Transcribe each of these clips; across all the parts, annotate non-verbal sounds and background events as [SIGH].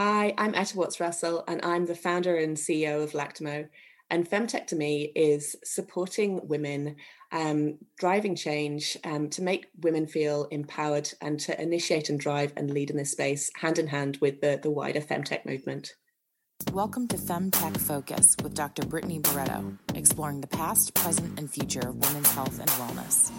Hi, I'm Etta Watts Russell, and I'm the founder and CEO of Lactamo. And Femtech to me is supporting women, um, driving change um, to make women feel empowered and to initiate and drive and lead in this space hand in hand with the, the wider Femtech movement. Welcome to Femtech Focus with Dr. Brittany Barreto, exploring the past, present, and future of women's health and wellness.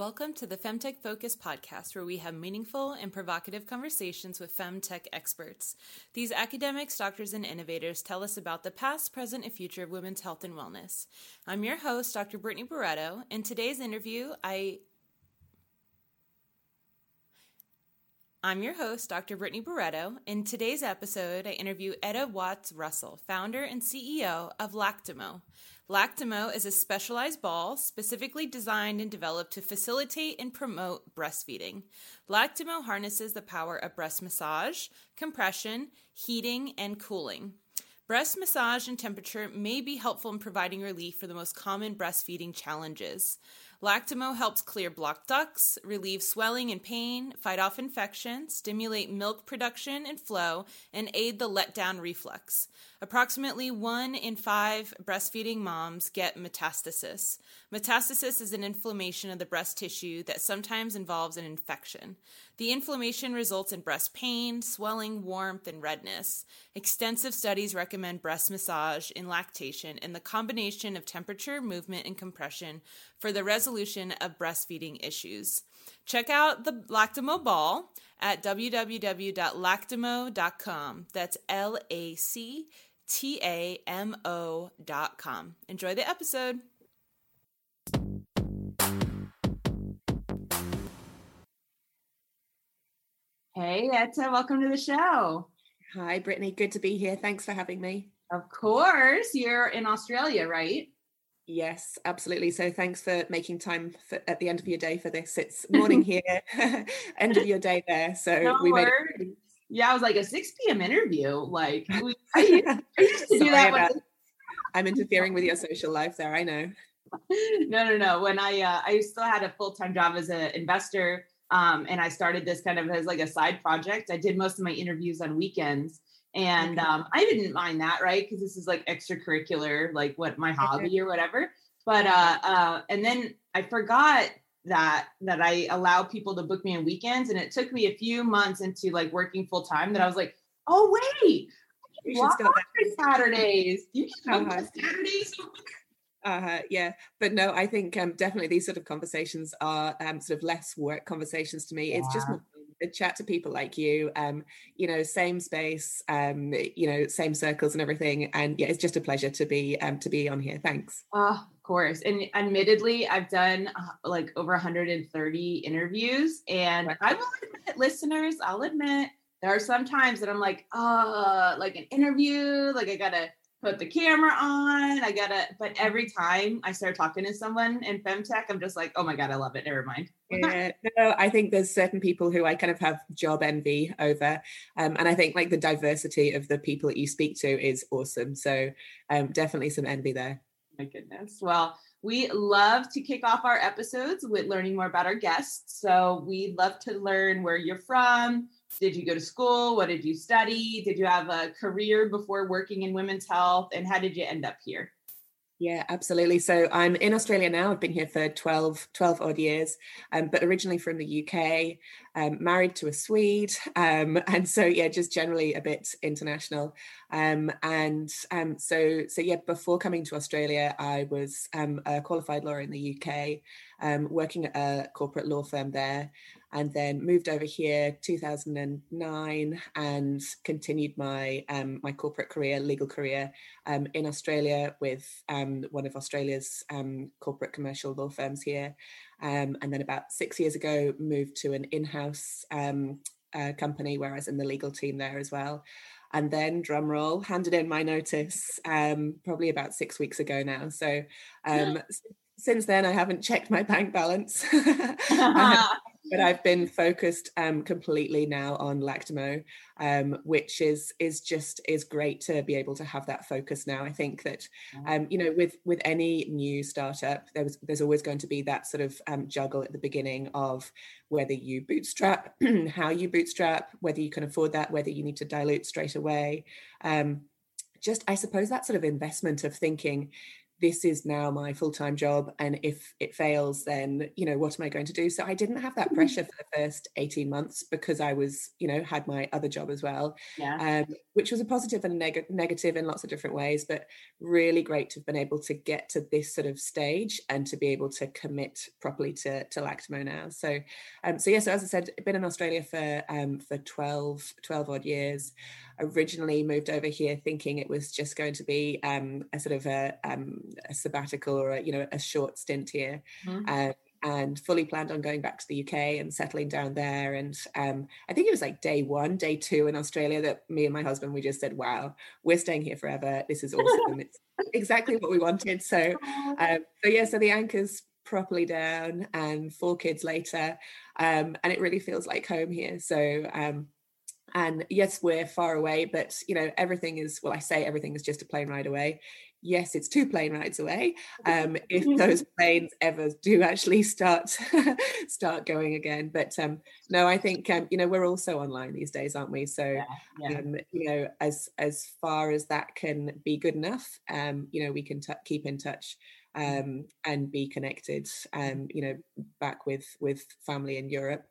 Welcome to the Femtech Focus podcast, where we have meaningful and provocative conversations with femtech experts. These academics, doctors, and innovators tell us about the past, present, and future of women's health and wellness. I'm your host, Dr. Brittany Barreto. In today's interview, I I'm your host, Dr. Brittany Barreto. In today's episode, I interview Etta Watts Russell, founder and CEO of Lactamo. Lactamo is a specialized ball specifically designed and developed to facilitate and promote breastfeeding. Lactamo harnesses the power of breast massage, compression, heating, and cooling. Breast massage and temperature may be helpful in providing relief for the most common breastfeeding challenges. Lactamo helps clear blocked ducts, relieve swelling and pain, fight off infection, stimulate milk production and flow, and aid the letdown reflex. Approximately one in five breastfeeding moms get mastitis. Mastitis is an inflammation of the breast tissue that sometimes involves an infection. The inflammation results in breast pain, swelling, warmth, and redness. Extensive studies recommend breast massage in lactation and the combination of temperature, movement, and compression for the resolution of breastfeeding issues. Check out the Lactamo Ball at www.lactamo.com. That's L A C T A M O dot com. Enjoy the episode. Hey, Etta, welcome to the show. Hi, Brittany. Good to be here. Thanks for having me. Of course, you're in Australia, right? Yes, absolutely. So thanks for making time for, at the end of your day for this. It's [LAUGHS] morning here, [LAUGHS] end of your day there. So no we made it. Yeah, I was like a 6 p.m. interview. Like we, I, [LAUGHS] I used to do that. When, I'm interfering with your social life there. I know. No, no, no. When I uh, I still had a full time job as an investor, um, and I started this kind of as like a side project. I did most of my interviews on weekends, and um, I didn't mind that, right? Because this is like extracurricular, like what my hobby or whatever. But uh, uh, and then I forgot that that I allow people to book me on weekends, and it took me a few months into like working full time that I was like, oh wait, you should go Saturdays. You can uh-huh. Saturdays. Uh, yeah, but no, I think um, definitely these sort of conversations are um, sort of less work conversations to me. Yeah. It's just more chat to people like you um you know same space um you know same circles and everything and yeah it's just a pleasure to be um to be on here. Thanks. Oh, of course. And admittedly i've done uh, like over 130 interviews and i will admit listeners i'll admit there are some times that i'm like uh like an interview like i gotta put the camera on. I gotta, but every time I start talking to someone in femtech, I'm just like, oh my God, I love it. Never mind. yeah, no, I think there's certain people who I kind of have job envy over. Um, and I think like the diversity of the people that you speak to is awesome. So um, definitely some envy there. My goodness. Well, we love to kick off our episodes with learning more about our guests. So we love to learn where you're from, did you go to school? What did you study? Did you have a career before working in women's health? And how did you end up here? Yeah, absolutely. So I'm in Australia now. I've been here for 12, 12 odd years, um, but originally from the UK, um, married to a Swede. Um, [LAUGHS] and so, yeah, just generally a bit international. Um, and um, so, so yeah, before coming to Australia, I was um, a qualified lawyer in the UK, working at a corporate law firm there and then moved over here 2009 and continued my um, my corporate career, legal career um, in Australia with um, one of Australia's um, corporate commercial law firms here. Um, and then about six years ago, moved to an in-house um, uh, company where I was in the legal team there as well. And then, drum roll, handed in my notice probably about six weeks ago now. So [LAUGHS] since then, I haven't checked my bank balance. [LAUGHS] [LAUGHS] but I've been focused um, completely now on Lactamo, um, which is is just is great to be able to have that focus now. I think that um, you know with with any new startup, there was there's always going to be that sort of um, juggle at the beginning of whether you bootstrap, [CLEARS THROAT] how you bootstrap, whether you can afford that, whether you need to dilute straight away. Um, just I suppose that sort of investment of thinking this is now my full-time job and if it fails then you know what am i going to do so i didn't have that mm-hmm. pressure for the first 18 months because i was you know had my other job as well yeah. um, which was a positive and a neg- negative in lots of different ways but really great to have been able to get to this sort of stage and to be able to commit properly to, to lactamo now so um, so yeah so as i said been in australia for um, for 12 12 odd years originally moved over here thinking it was just going to be um, a sort of a, um, a, sabbatical or a, you know a short stint here. Mm-hmm. Um, and fully planned on going back to the UK and settling down there. And um, I think it was like day one, day two in Australia that me and my husband we just said, "Wow, we're staying here forever. This is awesome. [LAUGHS] it's exactly what we wanted." So, um, so yeah, so the anchors properly down, and four kids later, um, and it really feels like home here. So um, and yes we're far away but you know everything is well i say everything is just a plane ride away yes it's two plane rides away um, [LAUGHS] if those planes ever do actually start [LAUGHS] start going again but um, no i think um, you know we're also online these days aren't we so yeah, yeah. Um, you know as as far as that can be good enough um, you know we can t- keep in touch mm. um, and be connected um, you know back with with family in europe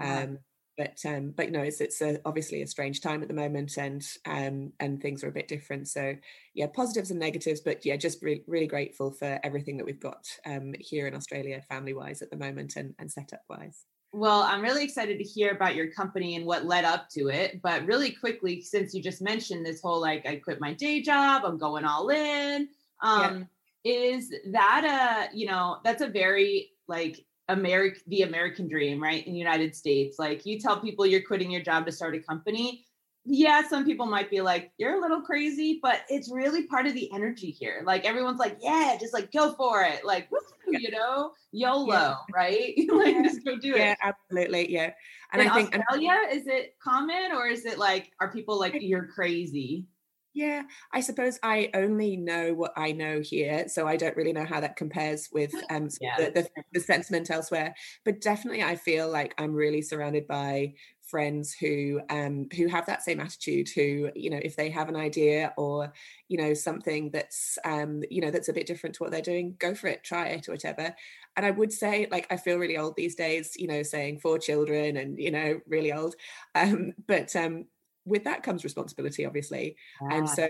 um, but um, but you know it's it's a, obviously a strange time at the moment and um, and things are a bit different so yeah positives and negatives but yeah just re- really grateful for everything that we've got um, here in australia family wise at the moment and, and setup wise well i'm really excited to hear about your company and what led up to it but really quickly since you just mentioned this whole like i quit my day job i'm going all in um, yeah. is that a you know that's a very like American the American dream, right? In the United States. Like you tell people you're quitting your job to start a company. Yeah, some people might be like, you're a little crazy, but it's really part of the energy here. Like everyone's like, yeah, just like go for it. Like, you know, YOLO, yeah. right? [LAUGHS] like just go do it. Yeah, absolutely. Yeah. And In I think Australia, is it common or is it like, are people like, you're crazy? Yeah, I suppose I only know what I know here, so I don't really know how that compares with um, yeah. the, the, the, sentiment elsewhere. But definitely, I feel like I'm really surrounded by friends who um, who have that same attitude. Who you know, if they have an idea or you know something that's um, you know that's a bit different to what they're doing, go for it, try it, or whatever. And I would say, like, I feel really old these days, you know, saying four children and you know, really old. Um, but um, with that comes responsibility obviously ah. and so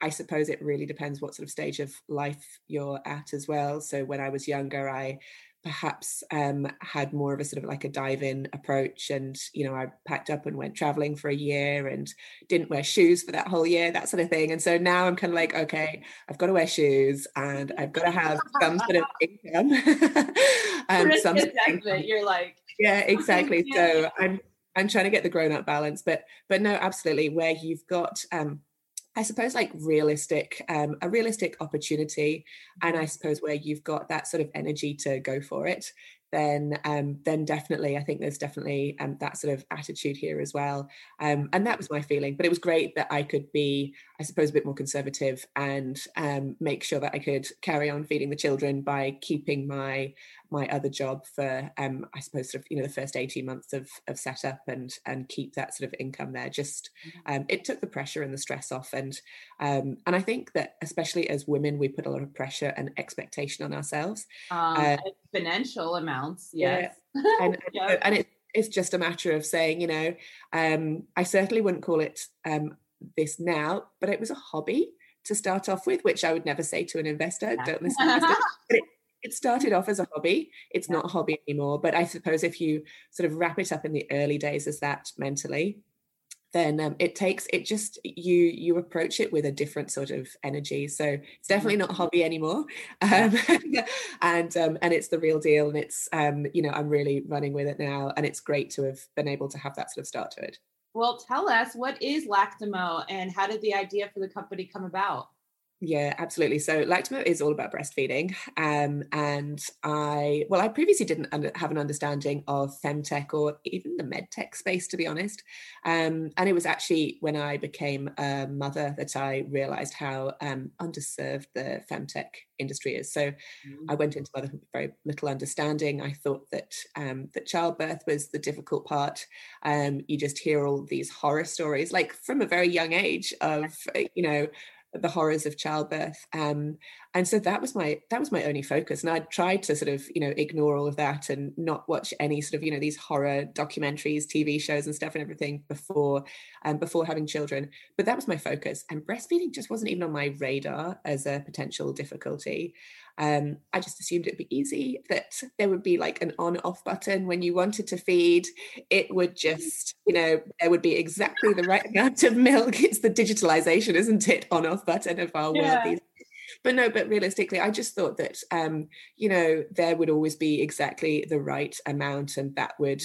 i suppose it really depends what sort of stage of life you're at as well. So when i was younger i perhaps um, had more of a sort of like a dive in approach and you know i packed up and went traveling for a year and didn't wear shoes for that whole year that sort of thing. And so now i'm kind of like okay i've got to wear shoes and i've got to have some sort of income. [LAUGHS] [LAUGHS] Um, some sort of income. you're like yeah exactly. so i'm I'm trying to get the grown up balance, but but no, absolutely. Where you've got, um, I suppose, like realistic, um, a realistic opportunity, and I suppose where you've got that sort of energy to go for it, then um, then definitely I think there's definitely um, that sort of attitude here as well. Um, and that was my feeling. But it was great that I could be, I suppose, a bit more conservative and um, make sure that I could carry on feeding the children by keeping my my other job for um, I suppose sort of you know the first 18 months of of setup and and keep that sort of income there. Just mm-hmm. um, it took the pressure and the stress off. And and I think that especially as women, we put a lot of pressure and expectation on ourselves. Uh, exponential amounts. Yes. Yeah. [LAUGHS] And, yeah. and it, it's just a matter of saying, you know, um, I certainly wouldn't call it um, this now, but it was a hobby to start off with, which I would never say to an investor. Yeah. Don't listen. To [LAUGHS] but it, it started off as a hobby. It's yeah. not a hobby anymore. But I suppose if you sort of wrap it up in the early days as that mentally, then um, it takes it just you you approach it with a different sort of energy so it's definitely not a hobby anymore um, [LAUGHS] and um, and it's the real deal and it's um, you know i'm really running with it now and it's great to have been able to have that sort of start to it well tell us what is lactamo and how did the idea for the company come about Yeah, absolutely. So Lactamo is all about breastfeeding. Um, and I, well, I previously didn't under, have an understanding of femtech or even the medtech space, to be honest. Um, and it was actually when I became a mother that I realized how um, underserved the femtech industry is. So mm-hmm. I went into motherhood with very little understanding. I thought that um, that childbirth was the difficult part. Um, you just hear all these horror stories, like from a very young age, of you know the horrors of childbirth um, and so that was my that was my only focus and i tried to sort of you know ignore all of that and not watch any sort of you know these horror documentaries tv shows and stuff and everything before um, before having children but that was my focus and breastfeeding just wasn't even on my radar as a potential difficulty um, I just assumed it'd be easy, that there would be like an on off button when you wanted to feed. It would just, you know, there would be exactly the right amount of milk. It's the digitalization, isn't it? On off button of our yeah. world but no but realistically i just thought that um you know there would always be exactly the right amount and that would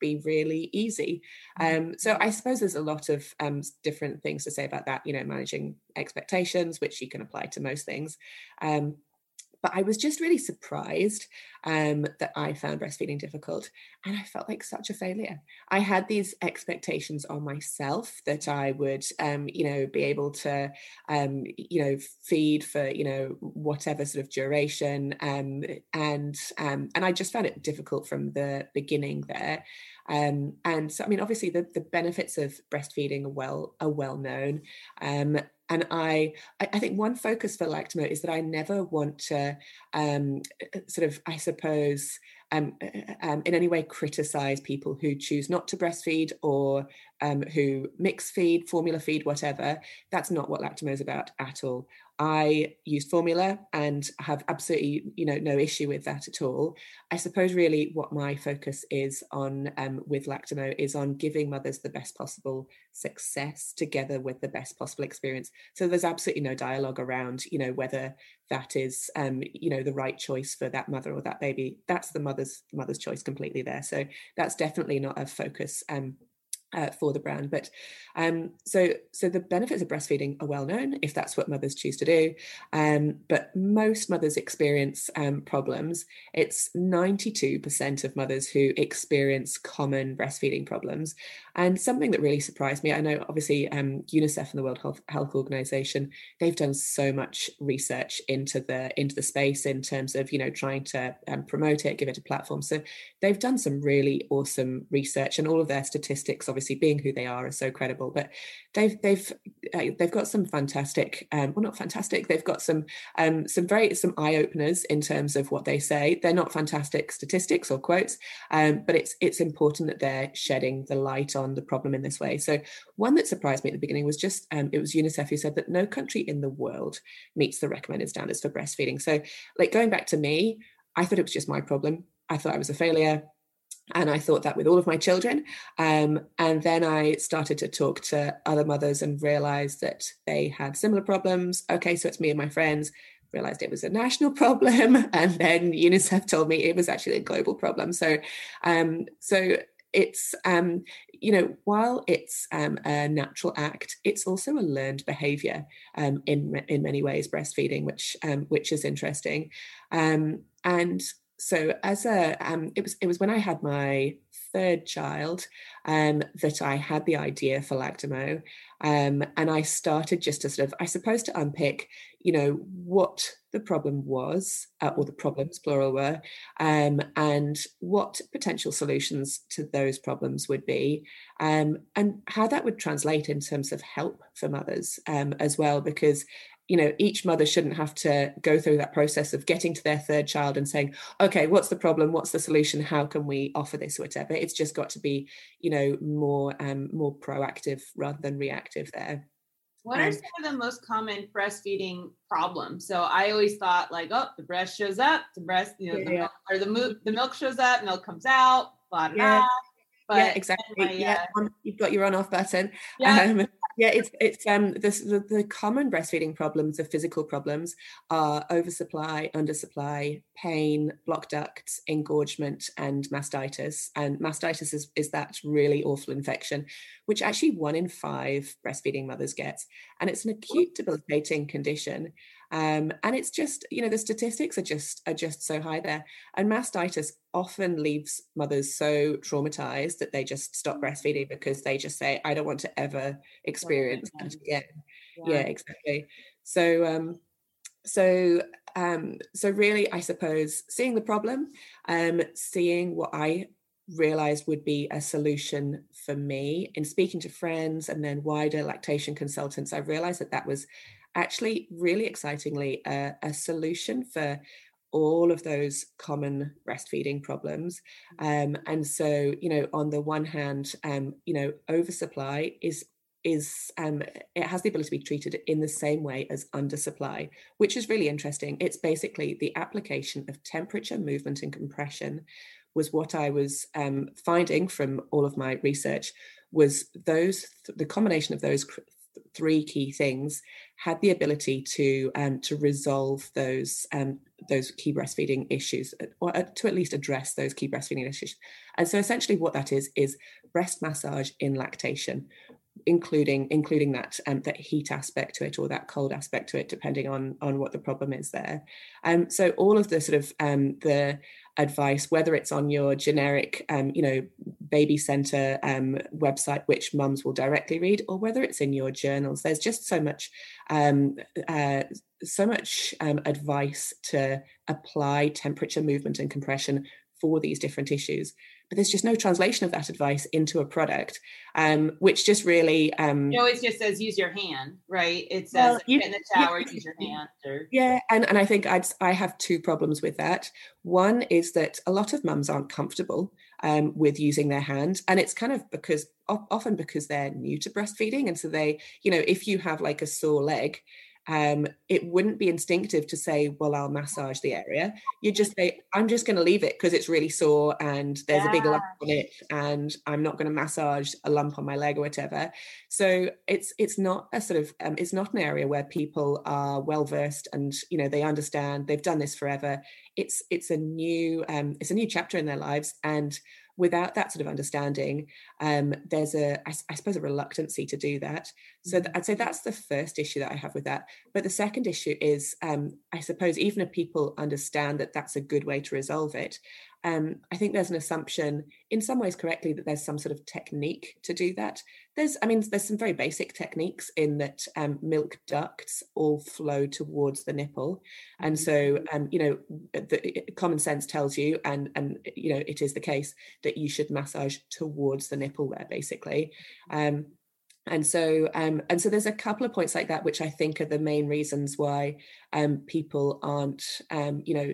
be really easy mm-hmm. um so i suppose there's a lot of um different things to say about that you know managing expectations which you can apply to most things um but I was just really surprised um, that I found breastfeeding difficult. And I felt like such a failure. I had these expectations on myself that I would, um, you know, be able to, um, you know, feed for, you know, whatever sort of duration. Um, and um, and I just found it difficult from the beginning there. Um, and so, I mean, obviously, the, the benefits of breastfeeding are well are well known. Um, and I, I think one focus for Lactamo is that I never want to um, sort of, I suppose, um, um, in any way criticize people who choose not to breastfeed or um, who mix feed, formula feed, whatever. That's not what Lactamo is about at all. I use formula and have absolutely, you know, no issue with that at all. I suppose really what my focus is on um, with Lactamo is on giving mothers the best possible success together with the best possible experience. So there's absolutely no dialogue around, you know, whether that is, um, you know, the right choice for that mother or that baby. That's the mother's mother's choice completely there. So that's definitely not a focus um, uh, for the brand. But um, so so the benefits of breastfeeding are well known if that's what mothers choose to do. Um, but most mothers experience um, problems. It's 92% of mothers who experience common breastfeeding problems. And something that really surprised me, I know obviously um, UNICEF and the World Health, Health Organization, they've done so much research into the into the space in terms of you know trying to um, promote it, give it a platform. So they've done some really awesome research, and all of their statistics, obviously being who they are, is so credible. But they've they've uh, they've got some fantastic, um, well not fantastic, they've got some um, some very some eye openers in terms of what they say. They're not fantastic statistics or quotes, um, but it's it's important that they're shedding the light on on the problem in this way. So one that surprised me at the beginning was just um, it was UNICEF who said that no country in the world meets the recommended standards for breastfeeding. So like going back to me, I thought it was just my problem. I thought I was a failure. And I thought that with all of my children. Um, and then I started to talk to other mothers and realized that they had similar problems. Okay, so it's me and my friends realized it was a national [LAUGHS] problem and then unicef told me it was actually a global problem so um, so it's um, you know while it's um, a natural act it's also a learned behavior um, in in many ways breastfeeding which um, which is interesting um, and so as a um, it was it was when i had my third child um, that I had the idea for Lactamo. Um, and I started just to sort of, I suppose, to unpick, you know, what the problem was, uh, or the problems, plural were, um, and what potential solutions to those problems would be, um, and how that would translate in terms of help for mothers um, as well, because you know each mother shouldn't have to go through that process of getting to their third child and saying okay what's the problem what's the solution how can we offer this whatever it's just got to be you know more um more proactive rather than reactive there what are some of the most common breastfeeding problems? So I always thought like, oh, the breast shows up, the breast, you know, yeah, the milk, or the milk, the milk shows up, milk comes out, blah blah. Yeah. But yeah, exactly. My, yeah, uh, you've got your on-off button. Yeah. Um, yeah, it's it's um the, the, the common breastfeeding problems, the physical problems, are oversupply, undersupply, pain, blocked ducts, engorgement, and mastitis. And mastitis is is that really awful infection, which actually one in five breastfeeding mothers gets, and it's an acute debilitating condition. Um, and it's just you know the statistics are just are just so high there. And mastitis often leaves mothers so traumatized that they just stop mm. breastfeeding because they just say i don't want to ever experience that. again yeah. yeah exactly. So um so um so really i suppose seeing the problem um seeing what i realized would be a solution for me in speaking to friends and then wider lactation consultants i realized that that was actually really excitingly a, solution for all of those common breastfeeding problems. Um, and so, you know, on the one hand, um, you know, oversupply is is um, it has the ability to be treated in the same way as undersupply, which is really interesting. It's basically the application of temperature, movement, and compression was what I was um, finding from all of my research was those the combination of those three key things had the ability to um, to resolve those um, those key breastfeeding issues uh, or uh, to at least address those key breastfeeding issues. And so essentially what that is is breast massage in lactation including including that um, that heat aspect to it or that cold aspect to it depending on on what the problem is there. Um so all of the sort of um the advice whether it's on your generic um you know baby center um website which mums will directly read or whether it's in your journals. There's just so much um uh so much um, advice to apply temperature movement and compression for these different issues but there's just no translation of that advice into a product, um, which just really. Um, it always just says use your hand, right? It says well, you, in the shower, yeah, use your hand. Or... Yeah, and and I think I'd I have two problems with that. One is that a lot of mums aren't comfortable um, with using their hand, and it's kind of because often because they're new to breastfeeding, and so they, you know, if you have like a sore leg um, it wouldn't be instinctive to say, well, I'll massage the area. You just say, I'm just going to leave it because it's really sore and there's yeah. a big lump on it and I'm not going to massage a lump on my leg or whatever. So it's it's not a sort of um, it's not an area where people are well versed and you know they understand they've done this forever. It's it's a new um, it's a new chapter in their lives and without that sort of understanding, um, there's a, I, I suppose, a reluctancy to do that. So th- mm-hmm. I'd say that's the first issue that I have with that. But the second issue is, um, I suppose, even if people understand that that's a good way to resolve it, um, I think there's an assumption, in some ways correctly, that there's some sort of technique to do that. There's, I mean, there's some very basic techniques in that um, milk ducts all flow towards the nipple, and so mm-hmm. um, you know, the common sense tells you, and and you know, it is the case that you should massage towards the nipple there, basically. Um, and so um, and so there's a couple of points like that which i think are the main reasons why um, people aren't um, you know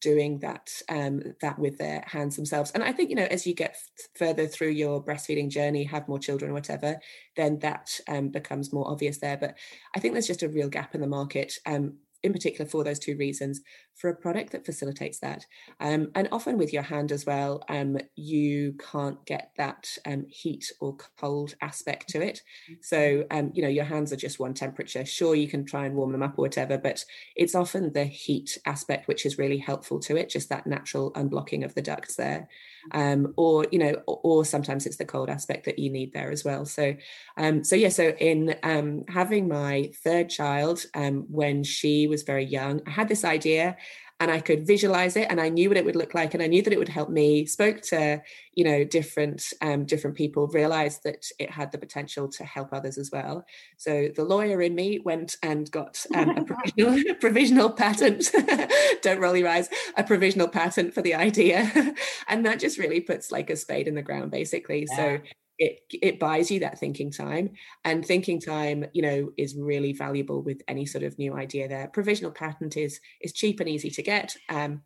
doing that um, that with their hands themselves. And i think you know as you get f- further through your breastfeeding journey have more children whatever then that um, becomes more obvious there. But i think there's just a real gap in the market um, in particular for those two reasons for a product that facilitates that. Um, and often with your hand as well um, you can't get that um, heat or cold aspect to it. So mm-hmm. um, you know your hands are just one temperature. Sure you can try and warm them up or whatever but it's often the heat aspect which is really helpful to it just that natural unblocking of the ducts there. Um, or you know or, or, sometimes it's the cold aspect that you need there as well. So um, so yeah so in um, having my third child um, when she was very young i had this idea and I could visualize it and I knew what it would look like and I knew that it would help me. Spoke to you know different um, different people realized that it had the potential to help others as well. So the lawyer in me went and got um, a [LAUGHS] provisional [LAUGHS] provisional patent. [LAUGHS] Don't roll your eyes. A provisional patent for the idea. And that just really puts like a spade in the ground basically. Yeah. so it it buys you that thinking time and thinking time you know is really valuable with any sort of new idea. There provisional patent is is cheap and easy to get um,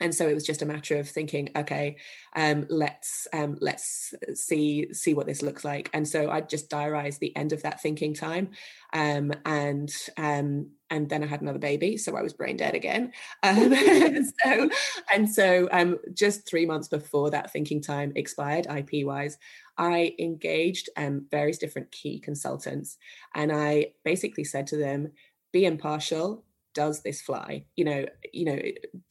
and so it was just a matter of thinking okay um, let's um, let's see see what this looks like. And so i just diarized the end of that thinking time um, and um, and then i had another baby so i was brain dead again. [LAUGHS] Um, so and so um, just three months before that thinking time expired ip wise i engaged various different key consultants and i basically said to them be impartial does this fly? You know you know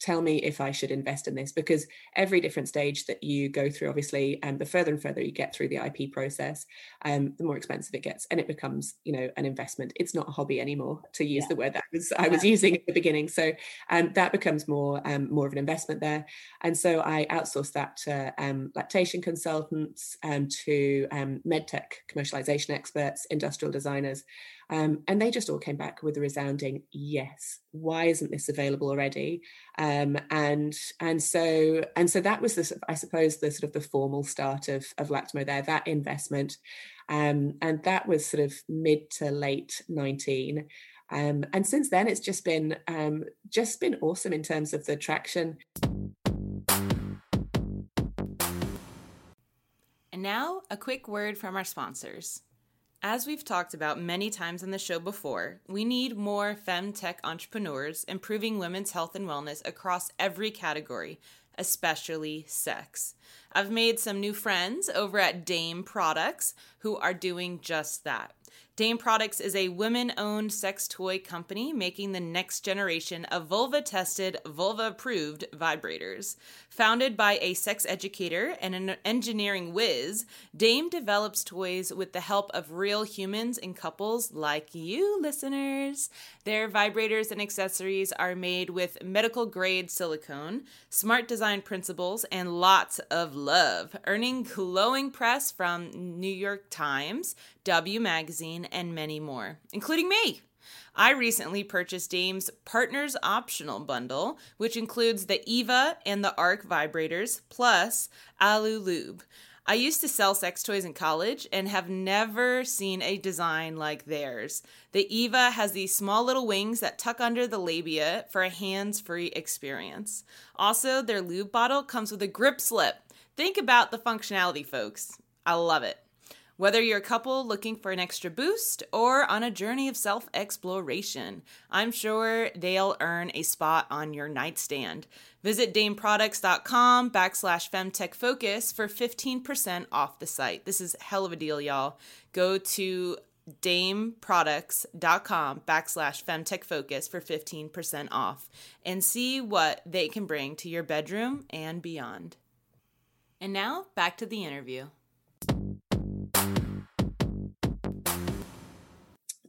tell me if i should invest in this because every different stage that you go through obviously and um, the further and further you get through the ip process um, the more expensive it gets and it becomes you know an investment. It's not a hobby anymore to use yeah. the word that was i was yeah. using at the beginning. So um, that becomes more um, more of an investment there. And so i outsourced that to um, lactation consultants um, to um, medtech commercialization experts industrial designers um, and they just all came back with a resounding yes. Why isn't this available already? Um, and and so and so that was the I suppose the sort of the formal start of of Lactamo there. That investment, um, and that was sort of mid to late nineteen. Um, and since then, it's just been um, just been awesome in terms of the traction. And now, a quick word from our sponsors. As we've talked about many times on the show before, we need more femtech entrepreneurs improving women's health and wellness across every category, especially sex. I've made some new friends over at Dame Products who are doing just that. Dame Products is a women owned sex toy company making the next generation of vulva tested, vulva approved vibrators. Founded by a sex educator and an engineering whiz, Dame develops toys with the help of real humans and couples like you, listeners. Their vibrators and accessories are made with medical grade silicone, smart design principles, and lots of love, earning glowing press from New York Times, W Magazine, and many more, including me. I recently purchased Dame's Partners Optional bundle, which includes the Eva and the Arc vibrators plus Alu Lube. I used to sell sex toys in college and have never seen a design like theirs. The Eva has these small little wings that tuck under the labia for a hands free experience. Also, their lube bottle comes with a grip slip. Think about the functionality, folks. I love it. Whether you're a couple looking for an extra boost or on a journey of self exploration, I'm sure they'll earn a spot on your nightstand. Visit dameproducts.com backslash femtechfocus for 15% off the site. This is hell of a deal, y'all. Go to dameproducts.com backslash femtechfocus for 15% off and see what they can bring to your bedroom and beyond. And now back to the interview.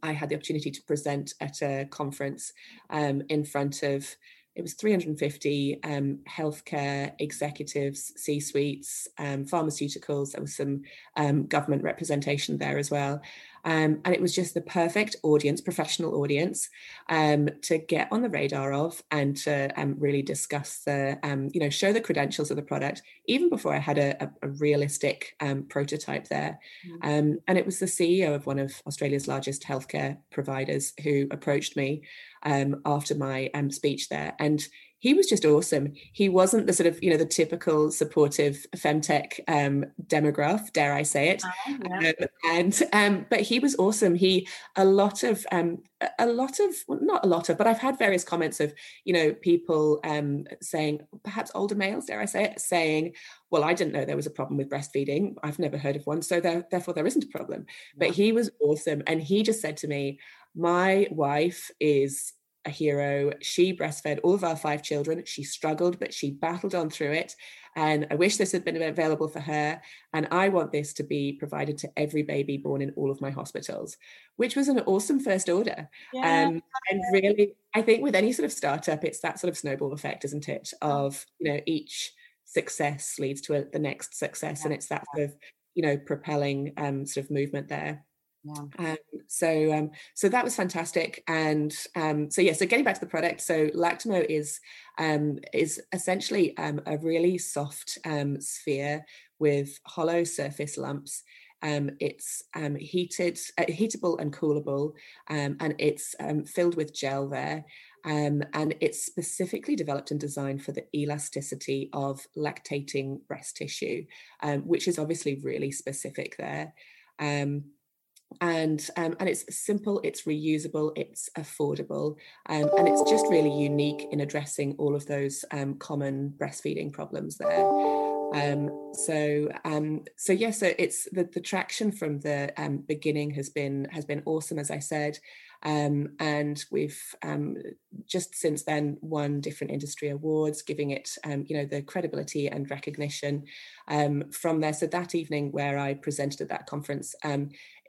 I had the opportunity to present at a conference um, in front of it was 350 um, healthcare executives, C suites, um, pharmaceuticals. There was some um, government representation there as well. Um, and it was just the perfect audience, professional audience, um, to get on the radar of and to um, really discuss the, you know, show the credentials of the product, even before I had a, a, a realistic prototype there. Mm-hmm. and it was the CEO of one of Australia's largest healthcare providers who approached me um, after my um, speech there. And he was just awesome. He wasn't the sort of, you know, the typical supportive femtech um, demograph, dare I say it. Oh, yeah. um, and um, but he was awesome. He a lot of um, a lot of well, not a lot of, but I've had various comments of, you know, people um, saying perhaps older males, dare I say it, saying, "Well, I didn't know there was a problem with breastfeeding. I've never heard of one, so there, therefore there isn't a problem." Yeah. But he was awesome, and he just said to me, my wife is a hero. She breastfed all of our five children. She struggled, but she battled on through it. And I wish this had been available for her. And I want this to be provided to every baby born in all of my hospitals, which was an awesome first order. Yeah. Um, and really, I think with any sort of startup, it's that sort of snowball effect, isn't it? Of, you know, each success leads to a, the next success. Yeah. And it's that sort of, you know, propelling um, sort of movement there. Yeah. Um, so um, so that was fantastic, and um, so yeah. So getting back to the product, so Lactamo is um, is essentially um, a really soft um, sphere with hollow surface lumps. it's heated, uh, heatable and coolable, and it's filled with gel there. Um, and it's specifically developed and designed for the elasticity of lactating breast tissue, um, which is obviously really specific there. Um, and um, and it's simple, it's reusable, it's affordable, um, and it's just really unique in addressing all of those um, common breastfeeding problems there. Um, so um, so yeah, so it's the, the traction from the um, beginning has been has been awesome, as I said. And we've just since then won different industry awards, giving it, you know, the credibility and recognition from there. So that evening, where I presented at that conference,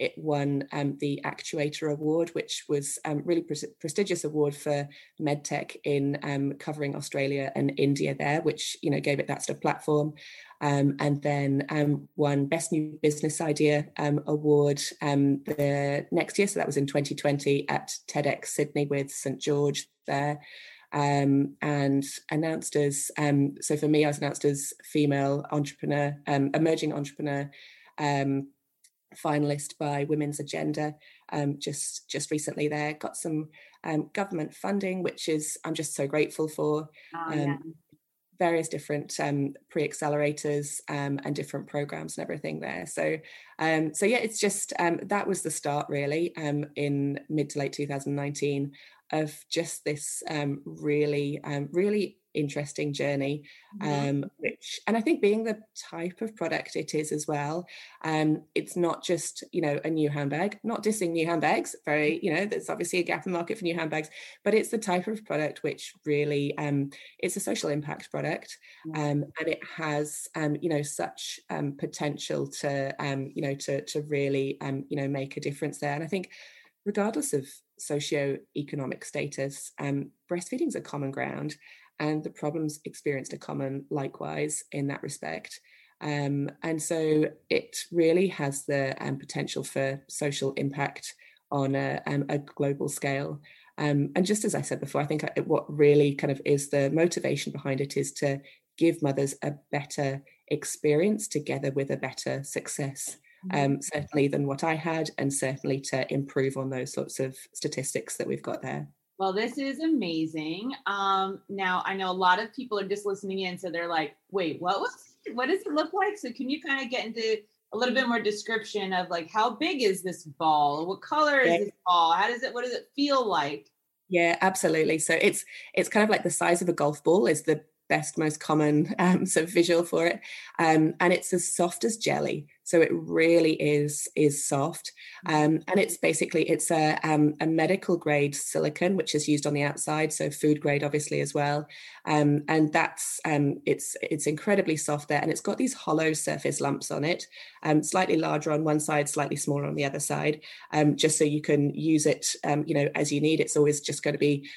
it won um, the Actuator Award, which was a really pre- prestigious award for medtech in covering Australia and India there, which you know gave it that sort of platform um, and then um, won Best New Business Idea um, award um, the next year. So that was in 2020 at TEDx Sydney with St George there. Um, and announced as um, so for me, I was announced as female entrepreneur, emerging entrepreneur finalist by Women's Agenda um, just just recently. There got some um, government funding, which is I'm just so grateful for. Oh, yeah various different um, pre-accelerators um, and different programs and everything there. So, um, so yeah, it's just um, that was the start really um, in mid to late 2019 of just this um, really, really interesting journey um, which and i think being the type of product it is as well um, it's not just you know a new handbag not dissing new handbags very you know there's obviously a gap in the market for new handbags but it's the type of product which really um, it's a social impact product um, and it has um, you know such um, potential to you know to to really you know make a difference there. And i think regardless of socio-economic status um, breastfeeding is a common ground and the problems experienced are common likewise in that respect. Um, and so it really has the um, potential for social impact on a, um, a global scale. Um, and just as I said before, I think what really kind of is the motivation behind it is to give mothers a better experience together with a better success. Mm-hmm. Um, certainly than what I had, and certainly to improve on those sorts of statistics that we've got there. Well, this is amazing. Um, now I know a lot of people are just listening in, so they're like, "Wait, what was? What does it look like?" So, can you kind of get into a little bit more description of like how big is this ball? What color is this ball? How does it? What does it feel like? Yeah, absolutely. So it's it's kind of like the size of a golf ball is the best, most common um, sort of visual for it, um, and it's as soft as jelly. So it really is is soft, mm. um, and it's basically it's a um, a medical grade silicone which is used on the outside, so food grade obviously as well, um, and that's um, it's it's incredibly soft there, and it's got these hollow surface lumps on it, um, slightly larger on one side, slightly smaller on the other side, um, just so you can use it, you know, as you need. It's always just going to be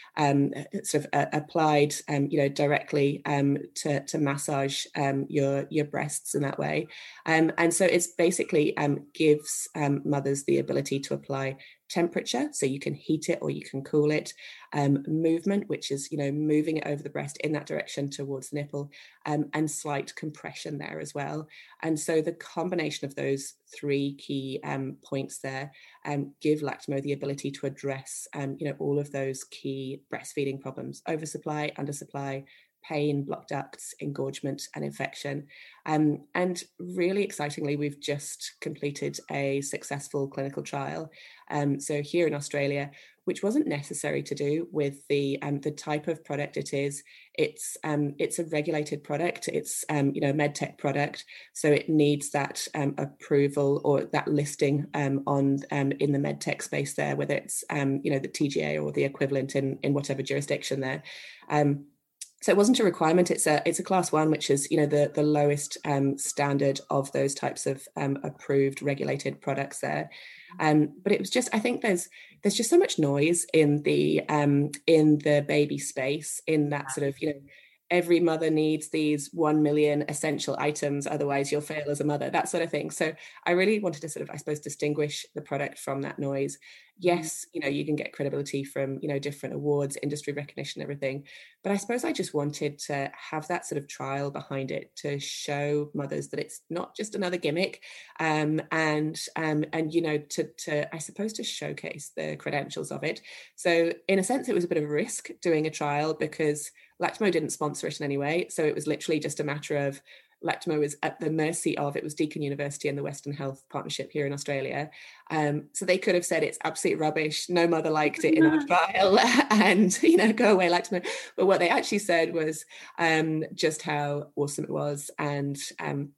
sort of uh, applied, you know, directly to to massage your your breasts in that way, and so it's basically um, gives um, mothers the ability to apply temperature, so you can heat it or you can cool it. Um, movement, which is you know moving it over the breast in that direction towards the nipple, um, and slight compression there as well. And so the combination of those three key um, points there um, give Lactamo the ability to address you know all of those key breastfeeding problems: oversupply, undersupply, pain, blocked ducts, engorgement, and infection. Um, and really excitingly, we've just completed a successful clinical trial. Um, so here in Australia, which wasn't necessary to do with the um, the type of product it is. It's um, it's a regulated product. It's um, you know medtech product, so it needs that um, approval or that listing on um, in the medtech space there, whether it's you know the TGA or the equivalent in in whatever jurisdiction there. Um, so it wasn't a requirement. It's a it's a class one which is you know the the lowest um, standard of those types of um, approved regulated products there. Um, but it was just i think there's there's just so much noise in the um, in the baby space in that sort of you know every mother needs these 1 million essential items otherwise you'll fail as a mother that sort of thing. So i really wanted to sort of i suppose distinguish the product from that noise yes you know you can get credibility from you know different awards industry recognition everything but i suppose i just wanted to have that sort of trial behind it to show mothers that it's not just another gimmick um, and um, and you know to to i suppose to showcase the credentials of it. So in a sense it was a bit of a risk doing a trial because lactamo didn't sponsor it in any way so it was literally just a matter of Lactamo was at the mercy of it was Deakin University and the Western Health Partnership here in Australia. Um, so they could have said it's absolute rubbish. No mother liked it in our trial, [LAUGHS] and you know, go away, Lactamo. But what they actually said was um, just how awesome it was, and um,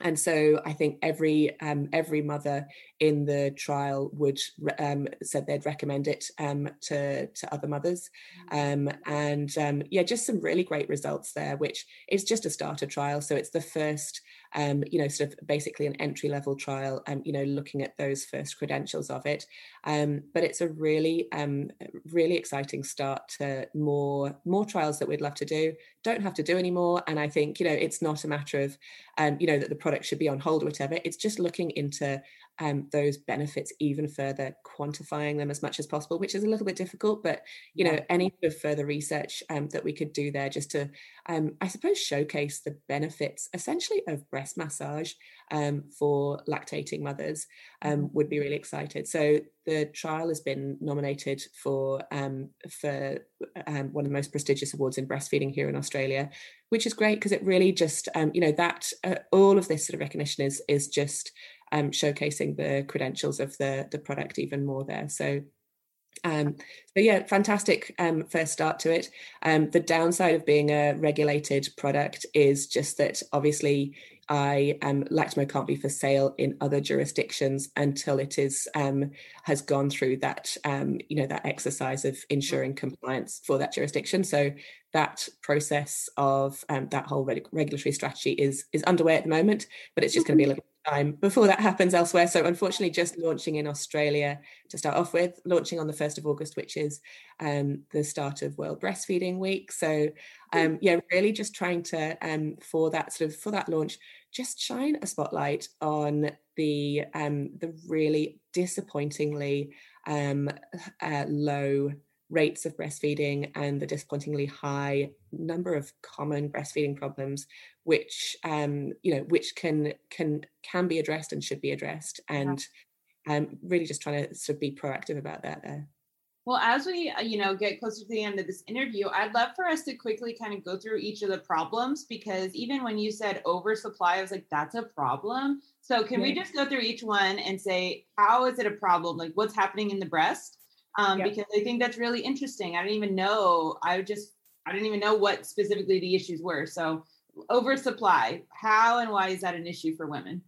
and so I think every um, every mother in the trial would um, said they'd recommend it um, to to other mothers, mm. um, and um, yeah, just some really great results there. Which is just a starter trial, so it's the first um, you know, sort of basically an entry level trial, and um, you know, looking at those first credentials of it. Um, but it's a really, um, really exciting start to more more trials that we'd love to do. Don't have to do anymore, and I think you know, it's not a matter of, um, you know, that the product should be on hold or whatever. It's just looking into um, those benefits even further, quantifying them as much as possible, which is a little bit difficult. But you know, any sort of further research um, that we could do there, just to, um, I suppose, showcase the benefits essentially of breast massage um, for lactating mothers, um, mm-hmm. would be really excited. So the trial has been nominated for um, for one of the most prestigious awards in breastfeeding here in Australia, which is great because it really just, you know, that uh, all of this sort of recognition is is just um, showcasing the credentials of the the product even more there. So um, so yeah, fantastic um, first start to it. Um, the downside of being a regulated product is just that obviously I um, Lactamo can't be for sale in other jurisdictions until it is um, has gone through that um, you know that exercise of ensuring compliance for that jurisdiction. So that process of um, that whole reg- regulatory strategy is is underway at the moment, but it's just going to be a little time before that happens elsewhere. So unfortunately, just launching in Australia to start off with, launching on the first of August, which is um, the start of World Breastfeeding Week. So um, yeah, really just trying to um, for that sort of for that launch, just shine a spotlight on the um, the really disappointingly um, uh, low rates of breastfeeding and the disappointingly high number of common breastfeeding problems which um, you know which can can can be addressed and should be addressed. And yeah. um, really just trying to sort of be proactive about that there. Well as we uh, you know get closer to the end of this interview i'd love for us to quickly kind of go through each of the problems because even when you said oversupply i was like that's a problem? So can yeah. we just go through each one and say how is it a problem? Like what's happening in the breast um, yep. because I think that's really interesting. I didn't even know. I just I didn't even know what specifically the issues were. So oversupply, how and why is that an issue for women?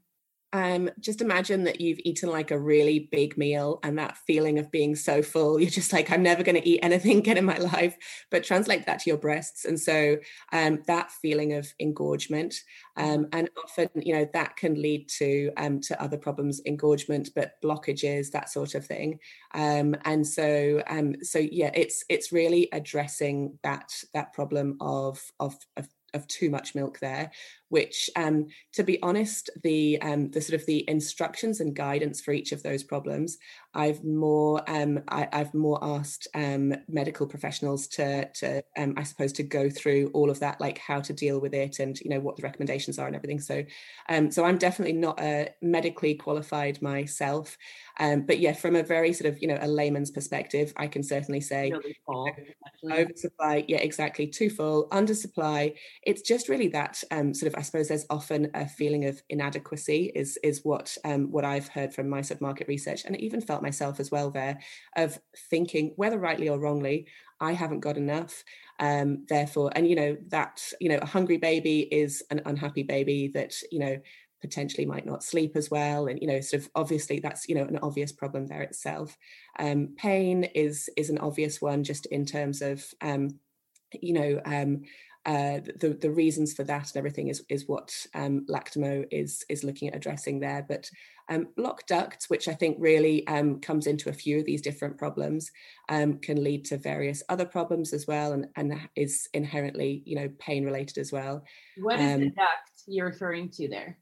Um, just imagine that you've eaten like a really big meal and that feeling of being so full you're just like i'm never going to eat anything again in my [LAUGHS] life. But translate that to your breasts and so um, that feeling of engorgement um, and often you know that can lead to um, to other problems engorgement but blockages that sort of thing. Um, and so um, so yeah it's it's really addressing that that problem of of, of of too much milk there which um, to be honest the um, the sort of the instructions and guidance for each of those problems i've more um, I, have more asked um, medical professionals to to um, i suppose to go through all of that like how to deal with it and you know what the recommendations are and everything so um, so i'm definitely not a medically qualified myself um, but yeah, from a very sort of you know a layman's perspective, I can certainly say really full, oversupply. Yeah, exactly. Too full, undersupply. It's just really that um, sort of. I suppose there's often a feeling of inadequacy is is what um, what I've heard from my submarket research, and I even felt myself as well there of thinking whether rightly or wrongly. I haven't got enough. Um, therefore, and you know that you know a hungry baby is an unhappy baby that you know potentially might not sleep as well and you know sort of obviously that's you know an obvious problem there itself um, pain is is an obvious one just in terms of um, you know um, uh, the the reasons for that and everything is is what um, Lactamo is is looking at addressing there. But um, block ducts, which I think really um, comes into a few of these different problems, um, can lead to various other problems as well, and and is inherently you know pain related as well. What is the um, duct you're referring to there?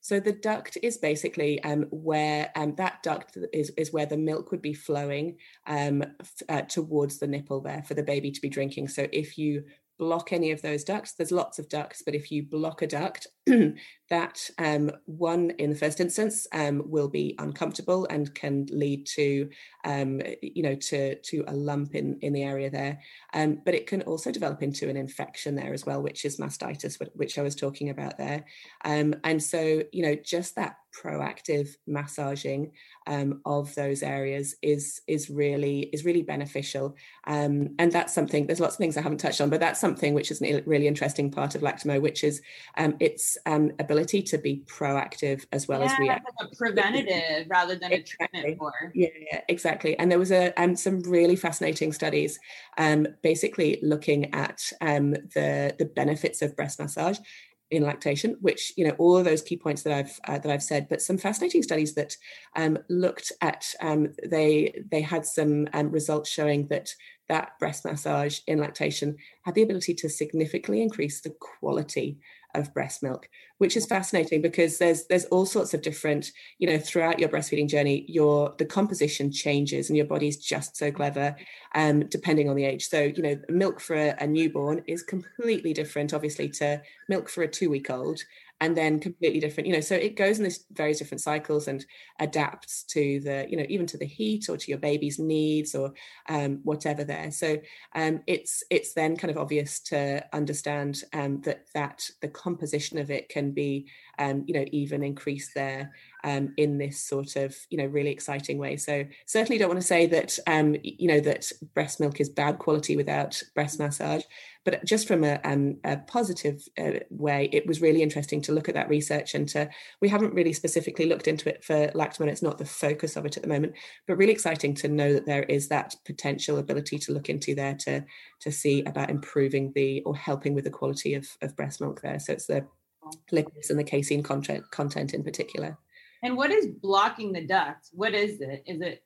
So the duct is basically um, where um, that duct is, is where the milk would be flowing um, uh, towards the nipple there for the baby to be drinking. So if you block any of those ducts. There's lots of ducts, but if you block a duct, [CLEARS THROAT] that um, one in the first instance um, will be uncomfortable and can lead to, um, you know, to to a lump in in the area there. Um, but it can also develop into an infection there as well, which is mastitis, which I was talking about there. Um, and so, you know, just that proactive massaging um, of those areas is is really is really beneficial and that's something there's lots of things i haven't touched on but that's something which is a really interesting part of lactamo which is its um, ability to be proactive as well yeah, as reactive. like a preventative rather than exactly. a treatment for. Yeah, yeah, exactly. And there was a um, some really fascinating studies um, basically looking at the the benefits of breast massage in lactation, which you know all of those key points that I've uh, that I've said, but some fascinating studies that um, looked at um, they they had some um, results showing that that breast massage in lactation had the ability to significantly increase the quality of breast milk which is fascinating because there's there's all sorts of different you know throughout your breastfeeding journey your the composition changes and your body's just so clever um depending on the age. So you know milk for a, a newborn is completely different obviously to milk for a two week old and then completely different you know so it goes in this various different cycles and adapts to the you know even to the heat or to your baby's needs or um, whatever there. So um, it's it's then kind of obvious to understand um, that that the composition of it can be um, you know even increase there um, in this sort of you know really exciting way so certainly don't want to say that um, you know that breast milk is bad quality without breast massage but just from a, um, a positive uh, way, it was really interesting to look at that research and to, we haven't really specifically looked into it for Lactamo. It's not the focus of it at the moment, but really exciting to know that there is that potential ability to look into there to, to see about improving the, or helping with the quality of, of breast milk there. So it's the lipids and the casein content, content in particular. And what is blocking the duct? What is it? Is it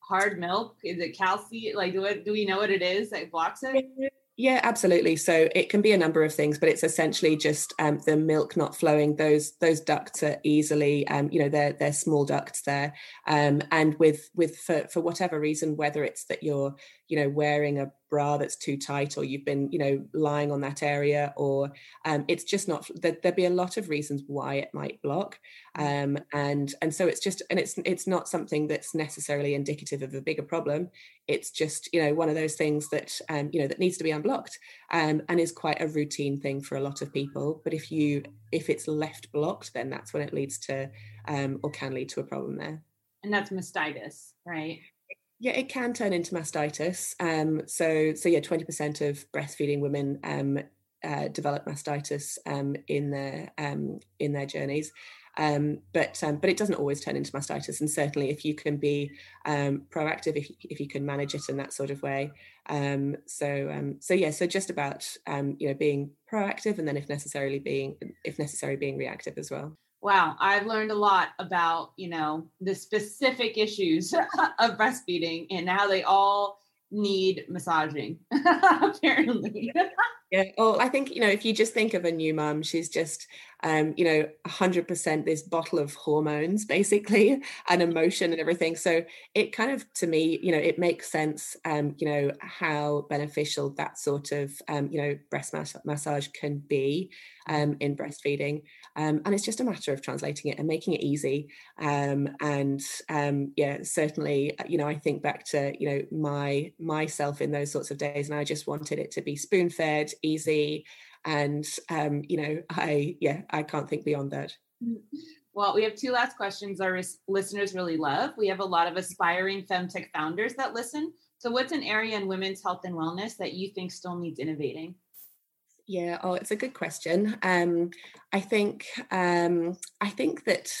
hard milk? Is it calcium? Like, do, we know what it is that blocks it? Yeah, absolutely. So it can be a number of things, but it's essentially just um, the milk not flowing. Those those ducts are easily, um, you know, they're they're small ducts there, um, and with with for for whatever reason, whether it's that you're you know wearing a bra that's too tight or you've been you know lying on that area or um, it's just not there, would be a lot of reasons why it might block um, and and so it's just and it's it's not something that's necessarily indicative of a bigger problem. It's just you know one of those things that um, you know that needs to be unblocked um, and is quite a routine thing for a lot of people. But if you if it's left blocked then that's when it leads to um, or can lead to a problem there. And that's mastitis right yeah, it can turn into mastitis. Um, so, so yeah, twenty percent of breastfeeding women um, uh, develop mastitis um, in their um, in their journeys. Um, but um, but it doesn't always turn into mastitis, and certainly if you can be proactive, if if you can manage it in that sort of way. so so yeah, so just about you know being proactive, and then if necessarily being if necessary being reactive as well wow, I've learned a lot about, you know, the specific issues [LAUGHS] of breastfeeding and how they all need massaging, [LAUGHS] apparently. [LAUGHS] yeah. Oh, I think, you know, if you just think of a new mum, she's just um, you know, 100% this bottle of hormones, basically, and emotion and everything. So it kind of, to me, you know, it makes sense, um, you know, how beneficial that sort of, um, you know, breast mass- massage can be um, in breastfeeding. Um, and it's just a matter of translating it and making it easy. Um, and um, yeah, certainly, uh, you know, I think back to, you know, my myself in those sorts of days, and I just wanted it to be spoon fed, easy and um, you know i yeah i can't think beyond that. Well we have two last questions our listeners really love. We have a lot of aspiring femtech founders that listen. So what's an area in women's health and wellness that you think still needs innovating? Yeah oh it's a good question. Um, i think um, i think that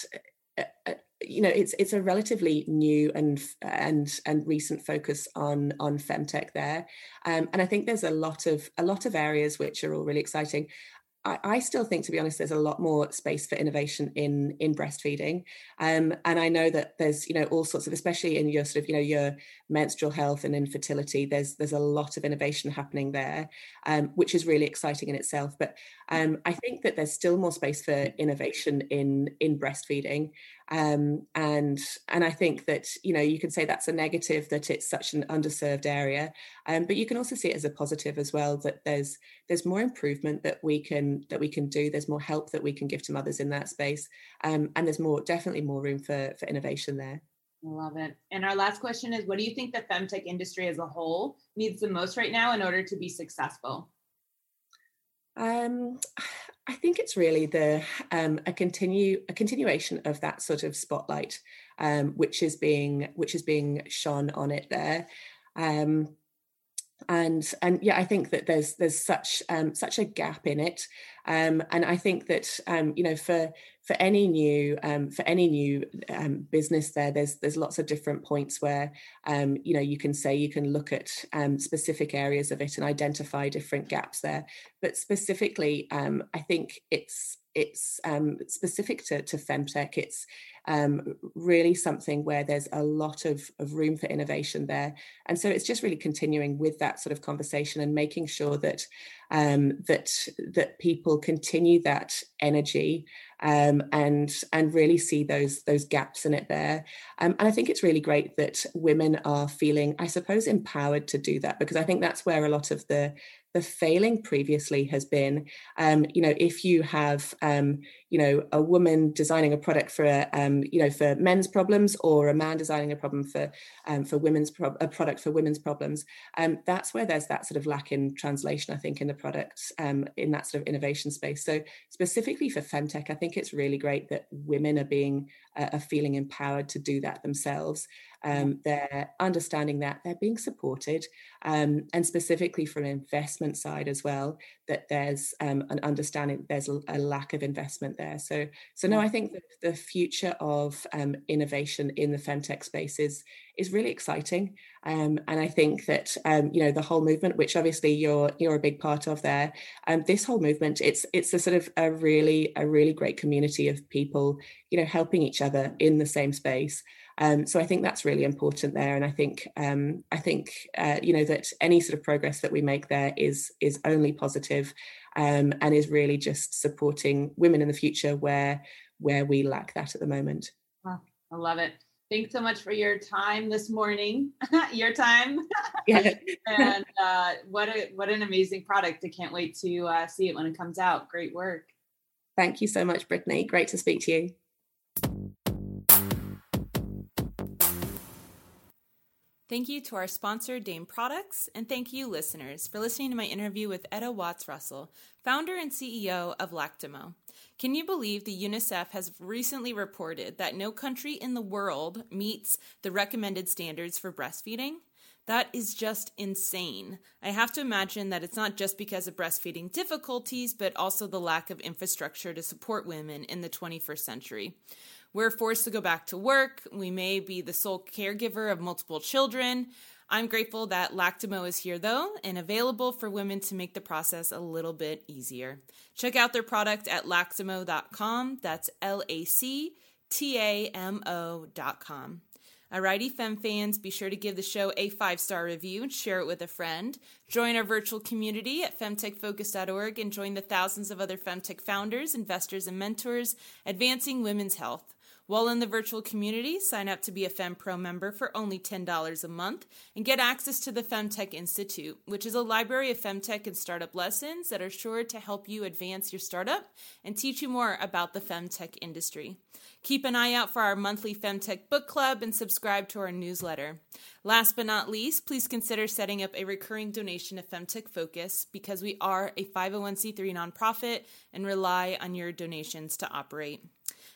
uh, uh you know it's it's a relatively new and and and recent focus on on femtech there um, and i think there's a lot of a lot of areas which are all really exciting I, I, still think, to be honest, there's a lot more space for innovation in in breastfeeding, um, and I know that there's you know all sorts of, especially in your sort of you know your menstrual health and infertility. There's there's a lot of innovation happening there, um, which is really exciting in itself. But um, I think that there's still more space for innovation in in breastfeeding, um, and and I think that you know you can say that's a negative that it's such an underserved area, um, but you can also see it as a positive as well that there's there's more improvement that we can that we can do. There's more help that we can give to mothers in that space, um, and there's more definitely more room for for innovation there. Love it. And our last question is: What do you think the femtech industry as a whole needs the most right now in order to be successful? Um, [SIGHS] I think it's really the um, a continue a continuation of that sort of spotlight, um, which is being which is being shone on it there. Um, and and yeah i think that there's there's such um, such a gap in it um, and i think that um, you know for for any new um, for any new um, business there there's there's lots of different points where um, you know you can say you can look at specific areas of it and identify different gaps there but specifically i think it's it's um, specific to, to femtech. It's um, really something where there's a lot of, of room for innovation there, and so it's just really continuing with that sort of conversation and making sure that um, that that people continue that energy um, and and really see those those gaps in it there. Um, and I think it's really great that women are feeling, I suppose, empowered to do that because I think that's where a lot of the the failing previously has been, um, you know, if you have, um, you know, a woman designing a product for, um, you know, for men's problems, or a man designing a problem for um, for women's pro- a product for women's problems, um, that's where there's that sort of lack in translation, I think, in the products um, in that sort of innovation space. So specifically for femtech, I think it's really great that women are being uh, are feeling empowered to do that themselves um, they're understanding that they're being supported um, and specifically from an investment side as well that there's um, an understanding there's a, lack of investment there. So so no i think the future of um, innovation in the femtech space is is really exciting um, and i think that um, you know the whole movement which obviously you're you're a big part of there this whole movement it's it's a sort of a really a really great community of people you know helping each other in the same space um, so I think that's really important there, and I think um, I think uh, you know that any sort of progress that we make there is is only positive, um, and is really just supporting women in the future where where we lack that at the moment. Wow, I love it. Thanks so much for your time this morning. [LAUGHS] your time. [LAUGHS] [LAUGHS] And uh, what a what an amazing product! I can't wait to uh, see it when it comes out. Great work. Thank you so much, Brittany. Great to speak to you. Thank you to our sponsor, Dame Products, and thank you, listeners, for listening to my interview with Etta Watts Russell, founder and CEO of Lactamo. Can you believe the UNICEF has recently reported that no country in the world meets the recommended standards for breastfeeding? That is just insane. I have to imagine that it's not just because of breastfeeding difficulties, but also the lack of infrastructure to support women in the 21st century. We're forced to go back to work. We may be the sole caregiver of multiple children. I'm grateful that Lactamo is here though and available for women to make the process a little bit easier. Check out their product at lactamo.com. That's L A C T A M O.com. Alrighty, Fem fans, be sure to give the show a five star review and share it with a friend. Join our virtual community at femtechfocus.org and join the thousands of other femtech founders, investors, and mentors advancing women's health. While in the virtual community, sign up to be a FemPro member for only $10 a month and get access to the Femtech Institute, which is a library of femtech and startup lessons that are sure to help you advance your startup and teach you more about the femtech industry. Keep an eye out for our monthly Femtech book club and subscribe to our newsletter. Last but not least, please consider setting up a recurring donation to Femtech Focus because we are a 501c3 nonprofit and rely on your donations to operate.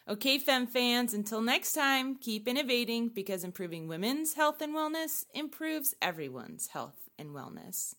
Okay, Fem fans, until next time, keep innovating because improving women's health and wellness improves everyone's health and wellness.